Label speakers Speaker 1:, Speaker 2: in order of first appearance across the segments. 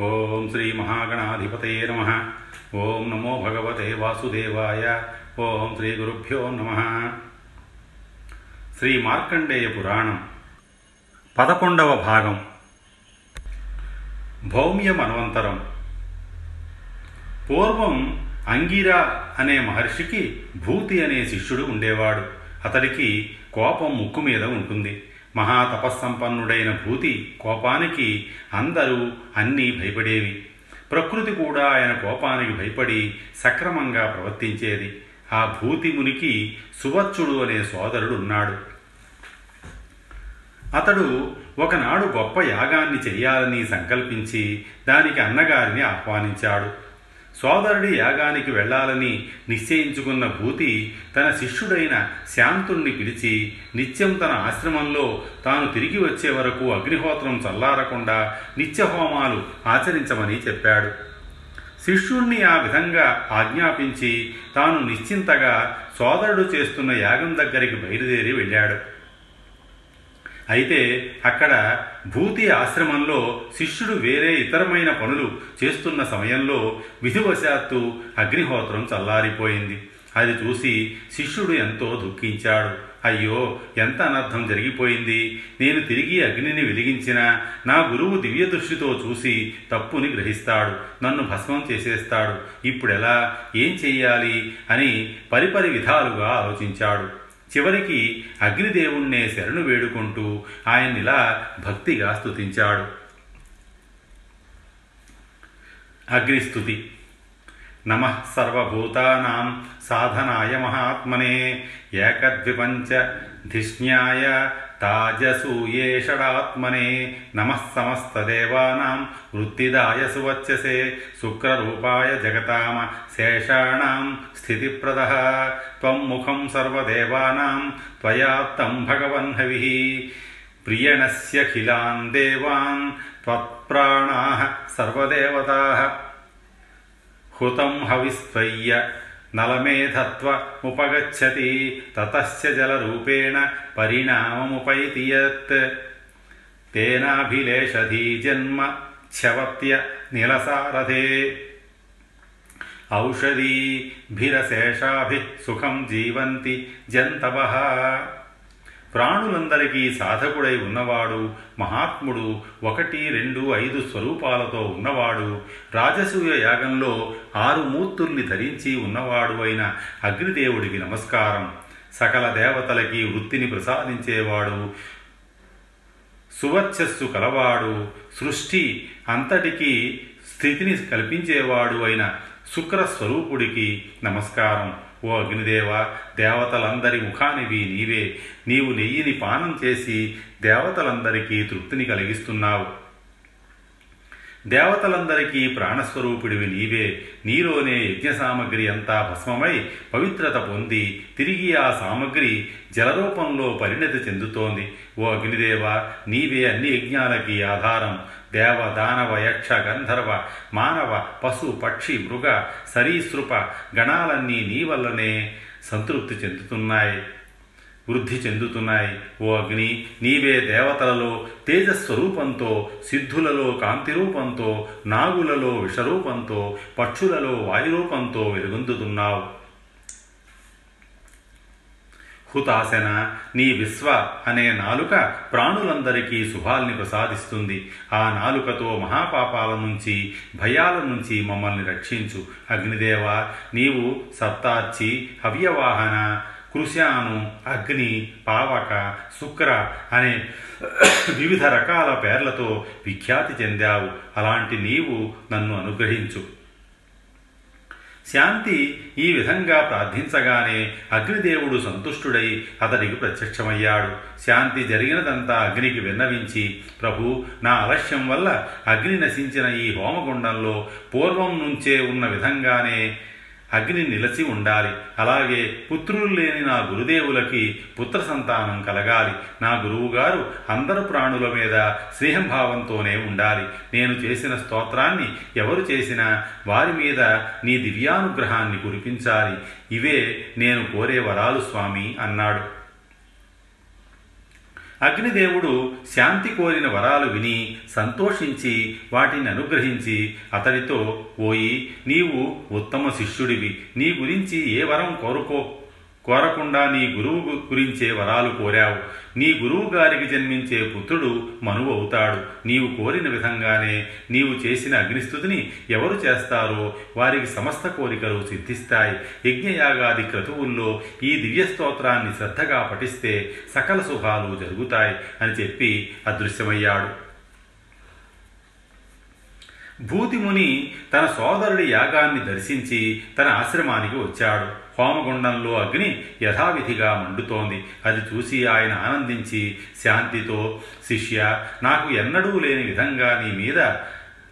Speaker 1: ఓం శ్రీ మహాగణాధిపతయే నమ. ఓం నమో భగవతే వాసుదేవాయ. ఓం శ్రీ గురుభ్యో నమ. శ్రీ మార్కండేయ పురాణం పదకొండవ భాగం. భౌమ్య మన్వంతరం. పూర్వం అంగిరా అనే మహర్షికి భూతి అనే శిష్యుడు ఉండేవాడు. అతడికి కోపం ముక్కు మీద ఉంటుంది. మహాతపస్సంపన్నుడైన భూతి కోపానికి అందరూ అన్నీ భయపడేవి. ప్రకృతి కూడా ఆయన కోపానికి భయపడి సక్రమంగా ప్రవర్తించేది. ఆ భూతి మునికి సువత్సుడు అనే సోదరుడు ఉన్నాడు. అతడు ఒకనాడు గొప్ప యాగాన్ని చెయ్యాలని సంకల్పించి దానికి అన్నగారిని ఆహ్వానించాడు. సోదరుడి యాగానికి వెళ్ళాలని నిశ్చయించుకున్న భూతి తన శిష్యుడైన శాంతుణ్ణి పిలిచి నిత్యం తన ఆశ్రమంలో తాను తిరిగి వచ్చే వరకు అగ్నిహోత్రం చల్లారకుండా నిత్యహోమాలు ఆచరించమని చెప్పాడు. శిష్యుణ్ణి ఆ విధంగా ఆజ్ఞాపించి తాను నిశ్చింతగా సోదరుడు చేస్తున్న యాగం దగ్గరికి బయలుదేరి వెళ్ళాడు. అయితే అక్కడ భూతి ఆశ్రమంలో శిష్యుడు వేరే ఇతరమైన పనులు చేస్తున్న సమయంలో విధివశాత్తు అగ్నిహోత్రం చల్లారిపోయింది. అది చూసి శిష్యుడు ఎంతో దుఃఖించాడు. అయ్యో ఎంత అనర్థం జరిగిపోయింది. నేను తిరిగి అగ్నిని వెలిగించినా నా గురువు దివ్య దృష్టితో చూసి తప్పుని గ్రహిస్తాడు. నన్ను భస్మం చేసేస్తాడు. ఇప్పుడెలా? ఏం చెయ్యాలి? అని పరిపరి విధాలుగా ఆలోచించాడు. చివరికి అగ్నిదేవుణ్ణే శరణు వేడుకుంటూ ఆయన్నిలా భక్తిగా స్తుతించాడు. అగ్నిస్థుతి నమ సర్వభూతానాం సాధనాయ మహాత్మనే ఏకద్విపంచ ధిష్ణ్యాయ తాజసూయేషడాత్మనే నమ సమస్తదేవానాం వృత్తిదాయ సువచ్చసే శుక్రరూపాయ జగతామ శేషాణాం స్థితిప్రద. త్వం ముఖం సర్వదేవానాం త్వయాత్తం భగవన్ హవిః. ప్రియణస్యఖిలాన్ దేవాన్ త్వత్ప్రాణాः సర్వదేవతాः. హుతం హవిస్త్వయ్య नलमेधत्वमुपगच्छति। ततस्य जलरूपेण परिणाममुपैति यत्। तेनाभिलेषधी जन्म क्षवत्य निलसारथे। औषधीभिरशेषाभिः सुखं जीवन्ति जन्तवः। ప్రాణులందరికీ సాధకుడై ఉన్నవాడు మహాత్ముడు ఒకటి రెండు ఐదు స్వరూపాలతో ఉన్నవాడు రాజసూయ యాగంలో ఆరు మూర్తుల్ని ధరించి ఉన్నవాడు అయిన అగ్నిదేవుడికి నమస్కారం. సకల దేవతలకి వృత్తిని ప్రసాదించేవాడు సువర్చస్సు కలవాడు సృష్టి అంతటికీ స్థితిని కల్పించేవాడు అయిన శుక్రస్వరూపుడికి నమస్కారం. ఓ అగ్నిదేవ దేవతలందరి ముఖానివి నీవే. నీవు నెయ్యిని పానం చేసి దేవతలందరికీ తృప్తిని కలిగిస్తున్నావు. దేవతలందరికీ ప్రాణస్వరూపుడివి నీవే. నీలోనే యజ్ఞ సామగ్రి అంతా భస్మమై పవిత్రత పొంది తిరిగి ఆ సామగ్రి జలరూపంలో పరిణతి చెందుతోంది. ఓ అగ్నిదేవ నీవే అన్ని యజ్ఞాలకి ఆధారం. దేవ దానవ యక్ష గంధర్వ మానవ పశు పక్షి మృగ సరీసృప గణాలన్నీ నీ వల్లనే సంతృప్తి చెందుతున్నాయి. వృద్ధి చెందుతున్నాయి. ఓ అగ్ని నీవే దేవతలలో తేజస్వరూపంతో సిద్ధులలో కాంతిరూపంతో నాగులలో విషరూపంతో పక్షులలో వాయురూపంతో వెలుగొందుతున్నావు. హుతాసన నీ విశ్వ అనే నాలుక ప్రాణులందరికీ శుభాల్ని ప్రసాదిస్తుంది. ఆ నాలుకతో మహాపాపాల నుంచి భయాల నుంచి మమ్మల్ని రక్షించు. అగ్నిదేవ నీవు సప్తార్చి హవ్యవాహన కృశాను అగ్ని పావక శుక్ర అనే వివిధ రకాల పేర్లతో విఖ్యాతి చెందావు. అలాంటి నీవు నన్ను అనుగ్రహించు. శాంతి ఈ విధంగా ప్రార్థించగానే అగ్నిదేవుడు సంతుష్టుడై అతడికి ప్రత్యక్షమయ్యాడు. శాంతి జరిగినదంతా అగ్నికి విన్నవించి ప్రభు నా ఆలస్యం వల్ల అగ్ని నశించిన ఈ హోమగుండంలో పూర్వం నుంచే ఉన్న విధంగానే అగ్ని నిలసి ఉండాలి. అలాగే పుత్రులు లేని నా గురుదేవులకి పుత్ర సంతానం కలగాలి. నా గురువుగారు అందరు ప్రాణుల మీద స్నేహభావంతోనే ఉండాలి. నేను చేసిన స్తోత్రాన్ని ఎవరు చేసినా వారి మీద నీ దివ్యానుగ్రహాన్ని కురిపించాలి. ఇవే నేను కోరే వరాలు స్వామి అన్నాడు. అగ్నిదేవుడు శాంతి కోరిన వరాలు విని సంతోషించి వాటిని అనుగ్రహించి అతడితో పోయి నీవు ఉత్తమ శిష్యుడివి. నీ గురించి ఏ వరం కోరుకో. కోరకుండా నీ గురువు గురించే వరాలు కోరావు. నీ గురువు గారికి జన్మించే పుత్రుడు మనువు అవుతాడు. నీవు కోరిన విధంగానే నీవు చేసిన అగ్నిస్థుతిని ఎవరు చేస్తారో వారికి సమస్త కోరికలు సిద్ధిస్తాయి. యజ్ఞయాగాది క్రతువుల్లో ఈ దివ్య స్తోత్రాన్ని శ్రద్ధగా పఠిస్తే సకల శుభాలు జరుగుతాయి అని చెప్పి అదృశ్యమయ్యాడు. భూతిముని తన సోదరుడి యాగాన్ని దర్శించి తన ఆశ్రమానికి వచ్చాడు. హోమగుండంలో అగ్ని యథావిధిగా మండుతోంది. అది చూసి ఆయన ఆనందించి శాంతితో శిష్య నాకు ఎన్నడూ లేని విధంగా నీ మీద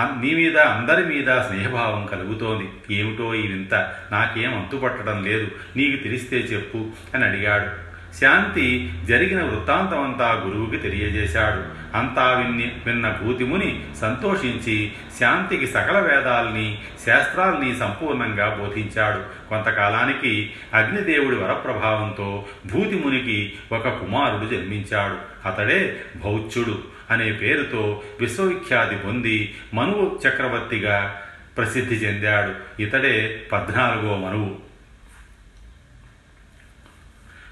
Speaker 1: నీ మీద అందరి మీద స్నేహభావం కలుగుతోంది. ఏమిటో ఈ వింత. నాకేం అంతుపట్టడం లేదు. నీకు తెలిస్తే చెప్పు అని అడిగాడు. శాంతి జరిగిన వృత్తాంతమంతా గురువుకి తెలియజేశాడు. అంతా విన్ని విన్న భూతిముని సంతోషించి శాంతికి సకల వేదాల్ని శాస్త్రాల్ని సంపూర్ణంగా బోధించాడు. కొంతకాలానికి అగ్నిదేవుడి వరప్రభావంతో భూతిమునికి ఒక కుమారుడు జన్మించాడు. అతడే భౌత్యుడు అనే పేరుతో విశ్వవిఖ్యాతి పొంది మనువు చక్రవర్తిగా ప్రసిద్ధి చెందాడు. ఇతడే పద్నాలుగో మనువు.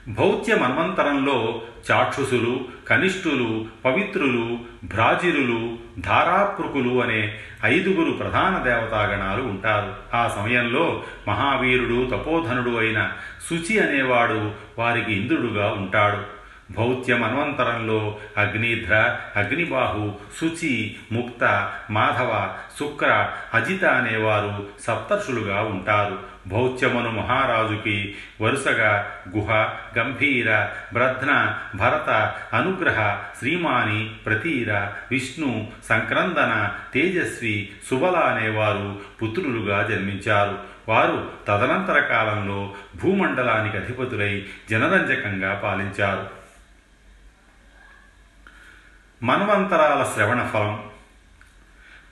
Speaker 1: భౌత్య మన్వంతరంలో చాక్షుసులు కనిష్ఠులు పవిత్రులు భ్రాజిరులు ధారాపృకులు అనే ఐదుగురు ప్రధాన దేవతాగణాలు ఉంటారు. ఆ సమయంలో మహావీరుడు తపోధనుడు అయిన శుచి అనేవాడు వారికి ఇంద్రుడుగా ఉంటాడు. భౌత్యమన్వంతరంలో అగ్నిధ్ర అగ్నిబాహు శుచి ముక్త మాధవ శుక్ర అజిత అనేవారు సప్తర్షులుగా ఉంటారు. భౌత్యమును మహారాజుకి వరుసగా గుహ గంభీర బ్రధ్న భరత అనుగ్రహ శ్రీమాని ప్రతీర విష్ణు సంక్రందన తేజస్వి సుబల అనేవారు పుత్రులుగా జన్మించారు. వారు తదనంతర కాలంలో భూమండలానికి అధిపతులై జనరంజకంగా పాలించారు. మన్వంతరాల శ్రవణ ఫలం.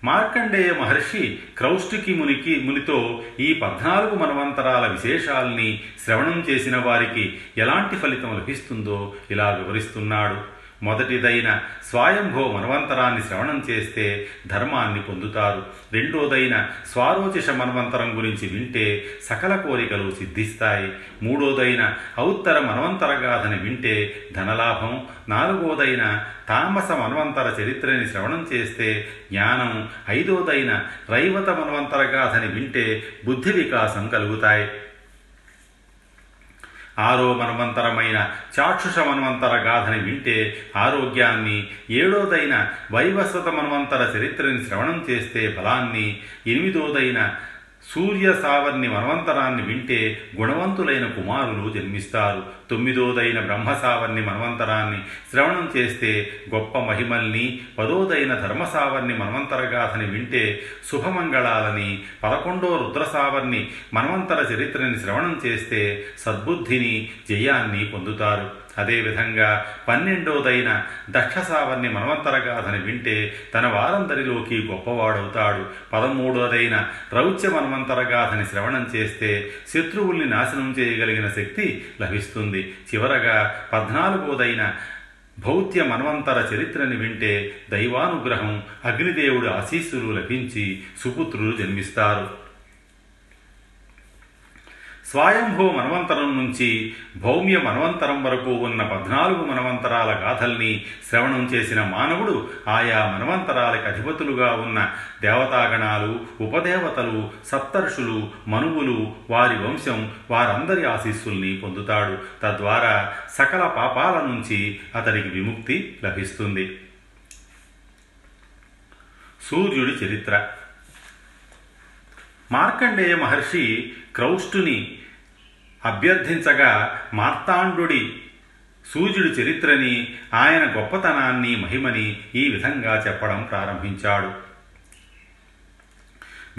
Speaker 1: మార్కండేయ మహర్షి క్రౌష్టికి మునికి మునితో ఈ పద్నాలుగు మన్వంతరాల విశేషాల్ని శ్రవణం చేసిన వారికి ఎలాంటి ఫలితం లభిస్తుందో ఇలా వివరిస్తున్నాడు. మొదటిదైన స్వయంభో మన్వంతరాన్ని శ్రవణం చేస్తే ధర్మాన్ని పొందుతారు. రెండోదైన స్వారోచిష మన్వంతరం గురించి వింటే సకల కోరికలు సిద్ధిస్తాయి. మూడోదైన ఔత్తర మన్వంతరగాథని వింటే ధనలాభం. నాలుగోదైన తామస మన్వంతర చరిత్రని శ్రవణం చేస్తే జ్ఞానం. ఐదోదైన రైవత మన్వంతరగాథని వింటే బుద్ధి వికాసం కలుగుతాయి. ఆరో మన్వంతరమైన చాక్షుష మన్వంతర గాథని వింటే ఆరోగ్యాన్ని ఏడోదైన వైవస్వత మన్వంతర చరిత్రని శ్రవణం చేస్తే బలాన్ని ఎనిమిదోదైన సూర్య సావర్ణి మన్వంతరాన్ని వింటే గుణవంతులైన కుమారులు జన్మిస్తారు. తొమ్మిదోదైన బ్రహ్మసావర్ణి మన్వంతరాన్ని శ్రవణం చేస్తే గొప్ప మహిమల్ని పదోదైన ధర్మసావర్ణి మన్వంతరగాథని వింటే శుభమంగళాలని పదకొండో రుద్రసావర్ణి మన్వంతర చరిత్రని శ్రవణం చేస్తే సద్బుద్ధిని జయాన్ని పొందుతారు. అదేవిధంగా పన్నెండోదైన దక్షసావర్ణి మన్వంతరగాథని వింటే తన వారందరిలోకి గొప్పవాడవుతాడు. పదమూడోదైన రౌచ్య మన్వంతరగాథని శ్రవణం చేస్తే శత్రువుల్ని నాశనం చేయగలిగిన శక్తి లభిస్తుంది. చివరగా పద్నాలుగోదైన భౌత్య మన్వంతర చరిత్రని వింటే దైవానుగ్రహం అగ్నిదేవుడు ఆశీస్సులు లభించి సుపుత్రులు జన్మిస్తారు. స్వయంభూ మన్వంతరం నుంచి భౌమ్య మన్వంతరం వరకు ఉన్న పద్నాలుగు మన్వంతరాల గాథల్ని శ్రవణం చేసిన మానవుడు ఆయా మన్వంతరాలకు అధిపతులుగా ఉన్న దేవతాగణాలు ఉపదేవతలు సప్తర్షులు మనువులు వారి వంశం వారందరి ఆశీస్సుల్ని పొందుతాడు. తద్వారా సకల పాపాల నుంచి అతనికి విముక్తి లభిస్తుంది. సూర్యుడి చరిత్ర. మార్కండేయ మహర్షి క్రౌష్టుని అభ్యర్థించగా మార్తాండుడి సూర్యుడి చరిత్రని ఆయన గొప్పతనాన్ని మహిమని ఈ విధంగా చెప్పడం ప్రారంభించాడు.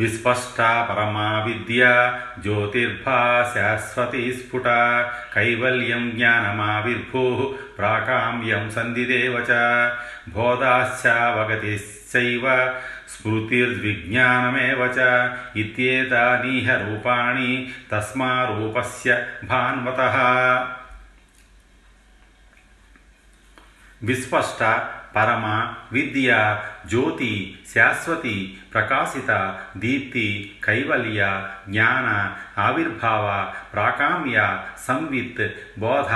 Speaker 1: विस्पष्टा परमा विद्या, ज्योतिर्भास्यास्वती स्फुटा, कैवल्यं ज्ञानमाविर्भोः, प्राकाम्यं सन्धिदेव च। बोधाश्चावगतिश्चैव स्मृतिर्विज्ञानमेव च। इत्येतानीह रूपाणि तस्मारूपस्य भान्वतः। विस्पष्टा పరమ విద్య జ్యోతి శాశ్వతి ప్రకాశిత దీప్తి కైవల్య జ్ఞాన ఆవిర్భావ ప్రాకామ్య సంవిత్ బోధ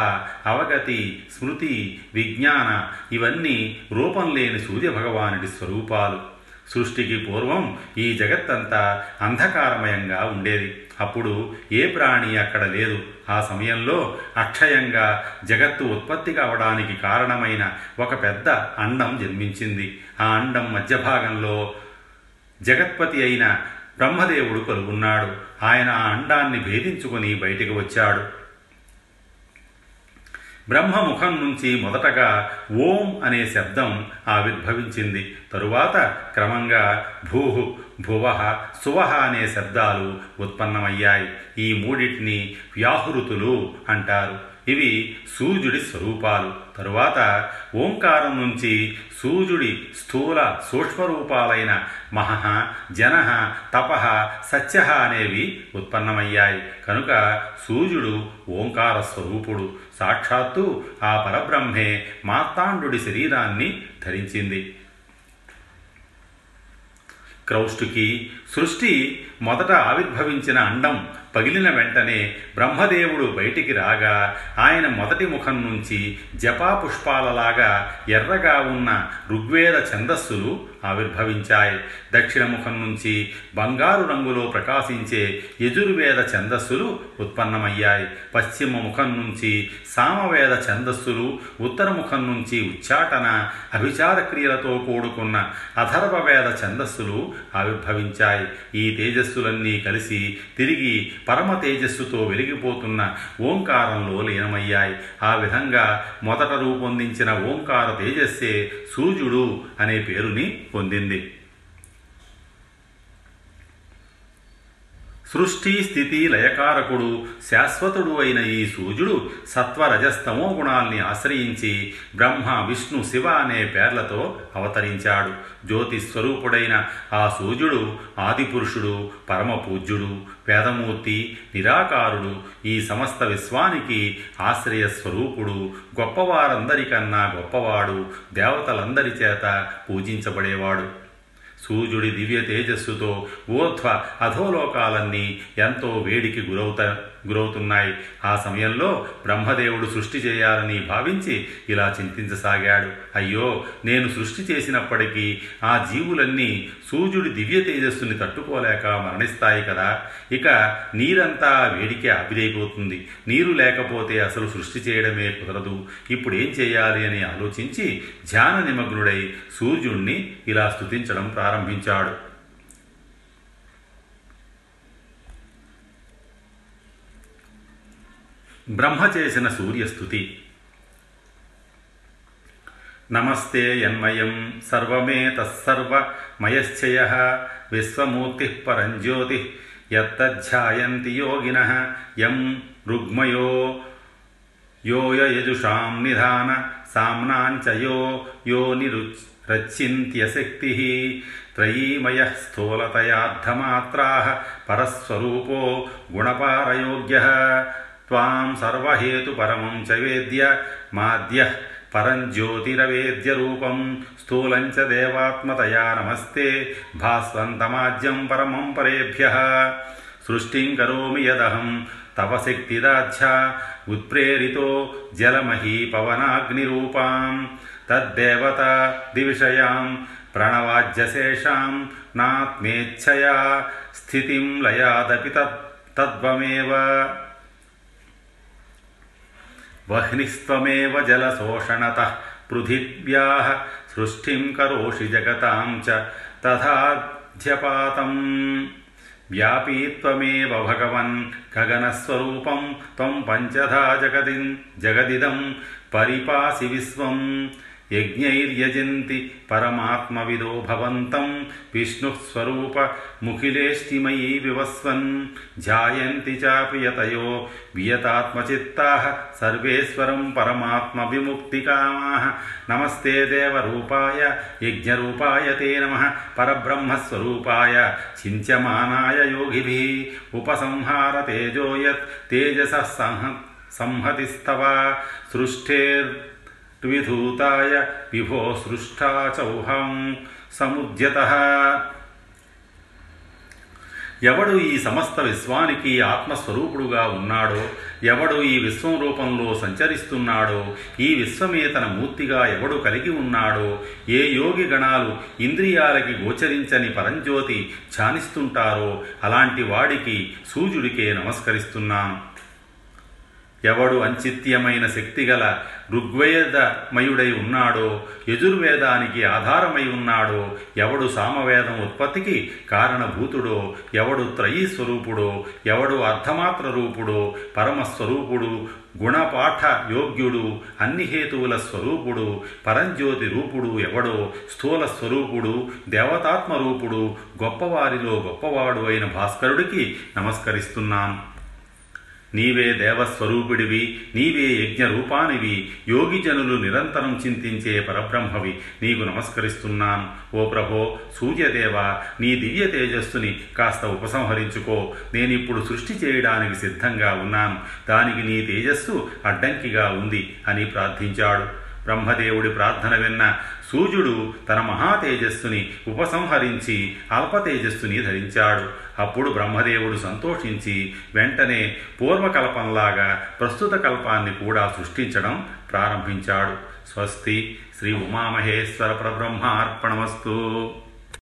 Speaker 1: అవగతి స్మృతి విజ్ఞాన ఇవన్నీ రూపం లేని సూర్యభగవానుడి స్వరూపాలు. సృష్టికి పూర్వం ఈ జగత్తంతా అంధకారమయంగా ఉండేది. అప్పుడు ఏ ప్రాణి అక్కడ లేదు. ఆ సమయంలో అక్షయంగా జగత్తు ఉత్పత్తి కావడానికి కారణమైన ఒక పెద్ద అండం జన్మించింది. ఆ అండం మధ్య భాగంలో జగత్పతి అయిన బ్రహ్మదేవుడు కలుగున్నాడు. ఆయన ఆ అండాన్ని భేదించుకుని బయటికి వచ్చాడు. బ్రహ్మముఖం నుంచి మొదటగా ఓం అనే శబ్దం ఆవిర్భవించింది. తరువాత క్రమంగా భూహు భువ సువహ అనే శబ్దాలు ఉత్పన్నమయ్యాయి. ఈ మూడింటిని వ్యాహృతులు అంటారు. ఇవి సూర్యుడి స్వరూపాలు. తరువాత ఓంకారం నుంచి సూర్యుడి స్థూల సూక్ష్మరూపాలైన మహః జన తపః సత్య అనేవి ఉత్పన్నమయ్యాయి. కనుక సూర్యుడు ఓంకార స్వరూపుడు. సాక్షాత్తు ఆ పరబ్రహ్మే మార్తాండుడి శరీరాన్ని ధరించింది. క్రౌష్టుకి సృష్టి మొదట ఆవిర్భవించిన అండం పగిలిన వెంటనే బ్రహ్మదేవుడు బయటికి రాగా ఆయన మొదటి ముఖం నుంచి జపా పుష్పాలలాగా ఎర్రగా ఉన్న ఋగ్వేద ఛందస్సులు ఆవిర్భవించాయి. దక్షిణ ముఖం నుంచి బంగారు రంగులో ప్రకాశించే యజుర్వేద ఛందస్సులు ఉత్పన్నమయ్యాయి. పశ్చిమ ముఖం నుంచి సామవేద ఛందస్సులు ఉత్తర ముఖం నుంచి ఉచ్చాటన అభిచార క్రియలతో కూడుకున్న అథర్వవేద ఛందస్సులు ఆవిర్భవించాయి. ఈ తేజస్సులన్నీ కలిసి తిరిగి పరమ తేజస్సుతో వెలిగిపోతున్న ఓంకారంలో లీనమయ్యాయి. ఆ విధంగా మొదట రూపొందించిన ఓంకార తేజస్సే సూర్యుడు అనే పేరుని పొందింది. సృష్టి స్థితి లయకారకుడు శాశ్వతుడు అయిన ఈ సూర్యుడు సత్వరజస్తమో గుణాల్ని ఆశ్రయించి బ్రహ్మ విష్ణు శివ అనే పేర్లతో అవతరించాడు. జ్యోతి స్వరూపుడైన ఆ సూర్యుడు ఆదిపురుషుడు పరమపూజ్యుడు పేదమూర్తి వేదమూర్తి నిరాకారుడు ఈ సమస్త విశ్వానికి ఆశ్రయ స్వరూపుడు గొప్పవారందరికన్నా గొప్పవాడు దేవతలందరి చేత పూజించబడేవాడు. సూర్యుడి దివ్య తేజస్సుతో ఊర్ధ్వ అధోలోకాలన్నీ ఎంతో వేడికి గురవుత గురవుతున్నాయి ఆ సమయంలో బ్రహ్మదేవుడు సృష్టి చేయాలని భావించి ఇలా చింతించసాగాడు. అయ్యో నేను సృష్టి చేసినప్పటికీ ఆ జీవులన్నీ సూర్యుడి దివ్య తేజస్సుని తట్టుకోలేక మరణిస్తాయి కదా. ఇక నీరంతా వేడికే ఆవిరైపోతుంది. నీరు లేకపోతే అసలు సృష్టి చేయడమే కుదరదు. ఇప్పుడు ఏం చేయాలి అని ఆలోచించి ధ్యాన నిమగ్నుడై సూర్యుణ్ణి ఇలా స్తుతించడం ప్రారంభించాడు. బ్రహ్మ చేసిన సూర్యస్థుతి నమస్తే యన్మయం సర్వమే తత్సర్వమయశ్చయ విశ్వమూర్తి పరంజ్యోతి యత్తధ్యాయంతి యోగిన యం రుగ్మయో యోయయజుషాం నిధాన సామ్నాంచ యో యో నిరుచ్ రచ్చింత్యశక్తి త్రయీమయ స్థూలతయార్థమాత్రా పరస్వరూపో त्वां सर्वहेतुपरमं च वेद्य माद्यः परञ्ज्योतिरवेद्यरूपं स्थूलं च देवात्मतया नमस्ते भास्वन्तमाज्यं परमं परेभ्यः सृष्टिं करोमि यदहं तव शक्तिदाच्छा उत्प्रेरितो जलमहीपवनाग्निरूपां तद्देवता दिविषयां प्रणवाज्यशेषां नात्मेच्छया स्थितिं लयादपि तत्व तद्वमेव वह्निस्त्वमेव जलशोषणतः पृथिव्याः सृष्टिं करोषि जगतां च तथाध्यपातम् व्यापी त्वमेव भगवन् गगनस्वरूपं त्वं पञ्चधा जगदिन् जगदिदं परिपासि विश्वम्। यज्ञैर्यजन्ति परमात्मविदो भवन्तं। विष्णुः स्वरूपमुखिलेष्टिमयी विवस्वन्। ध्यायन्ति चापि यतयो वियतात्मचित्ताः सर्वेश्वरं परमात्मविमुक्तिकामाः। नमस्ते देवरूपाय, यज्ञरूपाय ते नमः। परब्रह्मस्वरूपाय चिन्त्यमानाय योगिभिः। उपसंहारतेजो यत् तेजसः संह संहतिस्तव। सृष्टेर् విధూతాయ విభో సృష్టా చౌహం సముద్యత ఎవడు ఈ సమస్త విశ్వానికి ఆత్మస్వరూపుడుగా ఉన్నాడో ఎవడు ఈ విశ్వం రూపంలో సంచరిస్తున్నాడో ఈ విశ్వమే తన మూర్తిగా ఎవడు కలిగి ఉన్నాడో ఏ యోగి గణాలు ఇంద్రియాలకి గోచరించని పరంజ్యోతి ఛానిస్తుంటారో అలాంటి వాడికి సూర్యుడికే నమస్కరిస్తున్నాను ఎవడు అంచిత్యమైన శక్తిగల ఋగ్వేదమయుడై ఉన్నాడో యజుర్వేదానికి ఆధారమై ఉన్నాడో ఎవడు సామవేదం ఉత్పత్తికి కారణభూతుడో ఎవడు త్రయీ స్వరూపుడో ఎవడు అర్ధమాత్ర రూపుడో పరమస్వరూపుడు గుణపాఠ యోగ్యుడు అన్ని హేతువుల స్వరూపుడు పరంజ్యోతి రూపుడు ఎవడో స్థూల స్వరూపుడు దేవతాత్మ రూపుడు గొప్పవారిలో గొప్పవాడు అయిన భాస్కరుడికి నమస్కరిస్తున్నాను నీవే దేవస్వరూపిడివి నీవే యజ్ఞ రూపానివి యోగిజనులు నిరంతరం చింతించే పరబ్రహ్మవి నీకు నమస్కరిస్తున్నాను. ఓ ప్రభో సూర్యదేవ నీ దివ్య తేజస్సుని కాస్త ఉపసంహరించుకో. నేనిప్పుడు సృష్టి చేయడానికి సిద్ధంగా ఉన్నాను. దానికి నీ తేజస్సు అడ్డంకిగా ఉంది అని ప్రార్థించాడు. బ్రహ్మదేవుడి ప్రార్థన విన్న సూర్యుడు తన మహాతేజస్సుని ఉపసంహరించి అల్పతేజస్సుని ధరించాడు. అప్పుడు బ్రహ్మదేవుడు సంతోషించి వెంటనే పూర్వకల్పంలాగా ప్రస్తుత కల్పాన్ని కూడా సృష్టించడం ప్రారంభించాడు. స్వస్తి శ్రీ ఉమామహేశ్వర పరబ్రహ్మ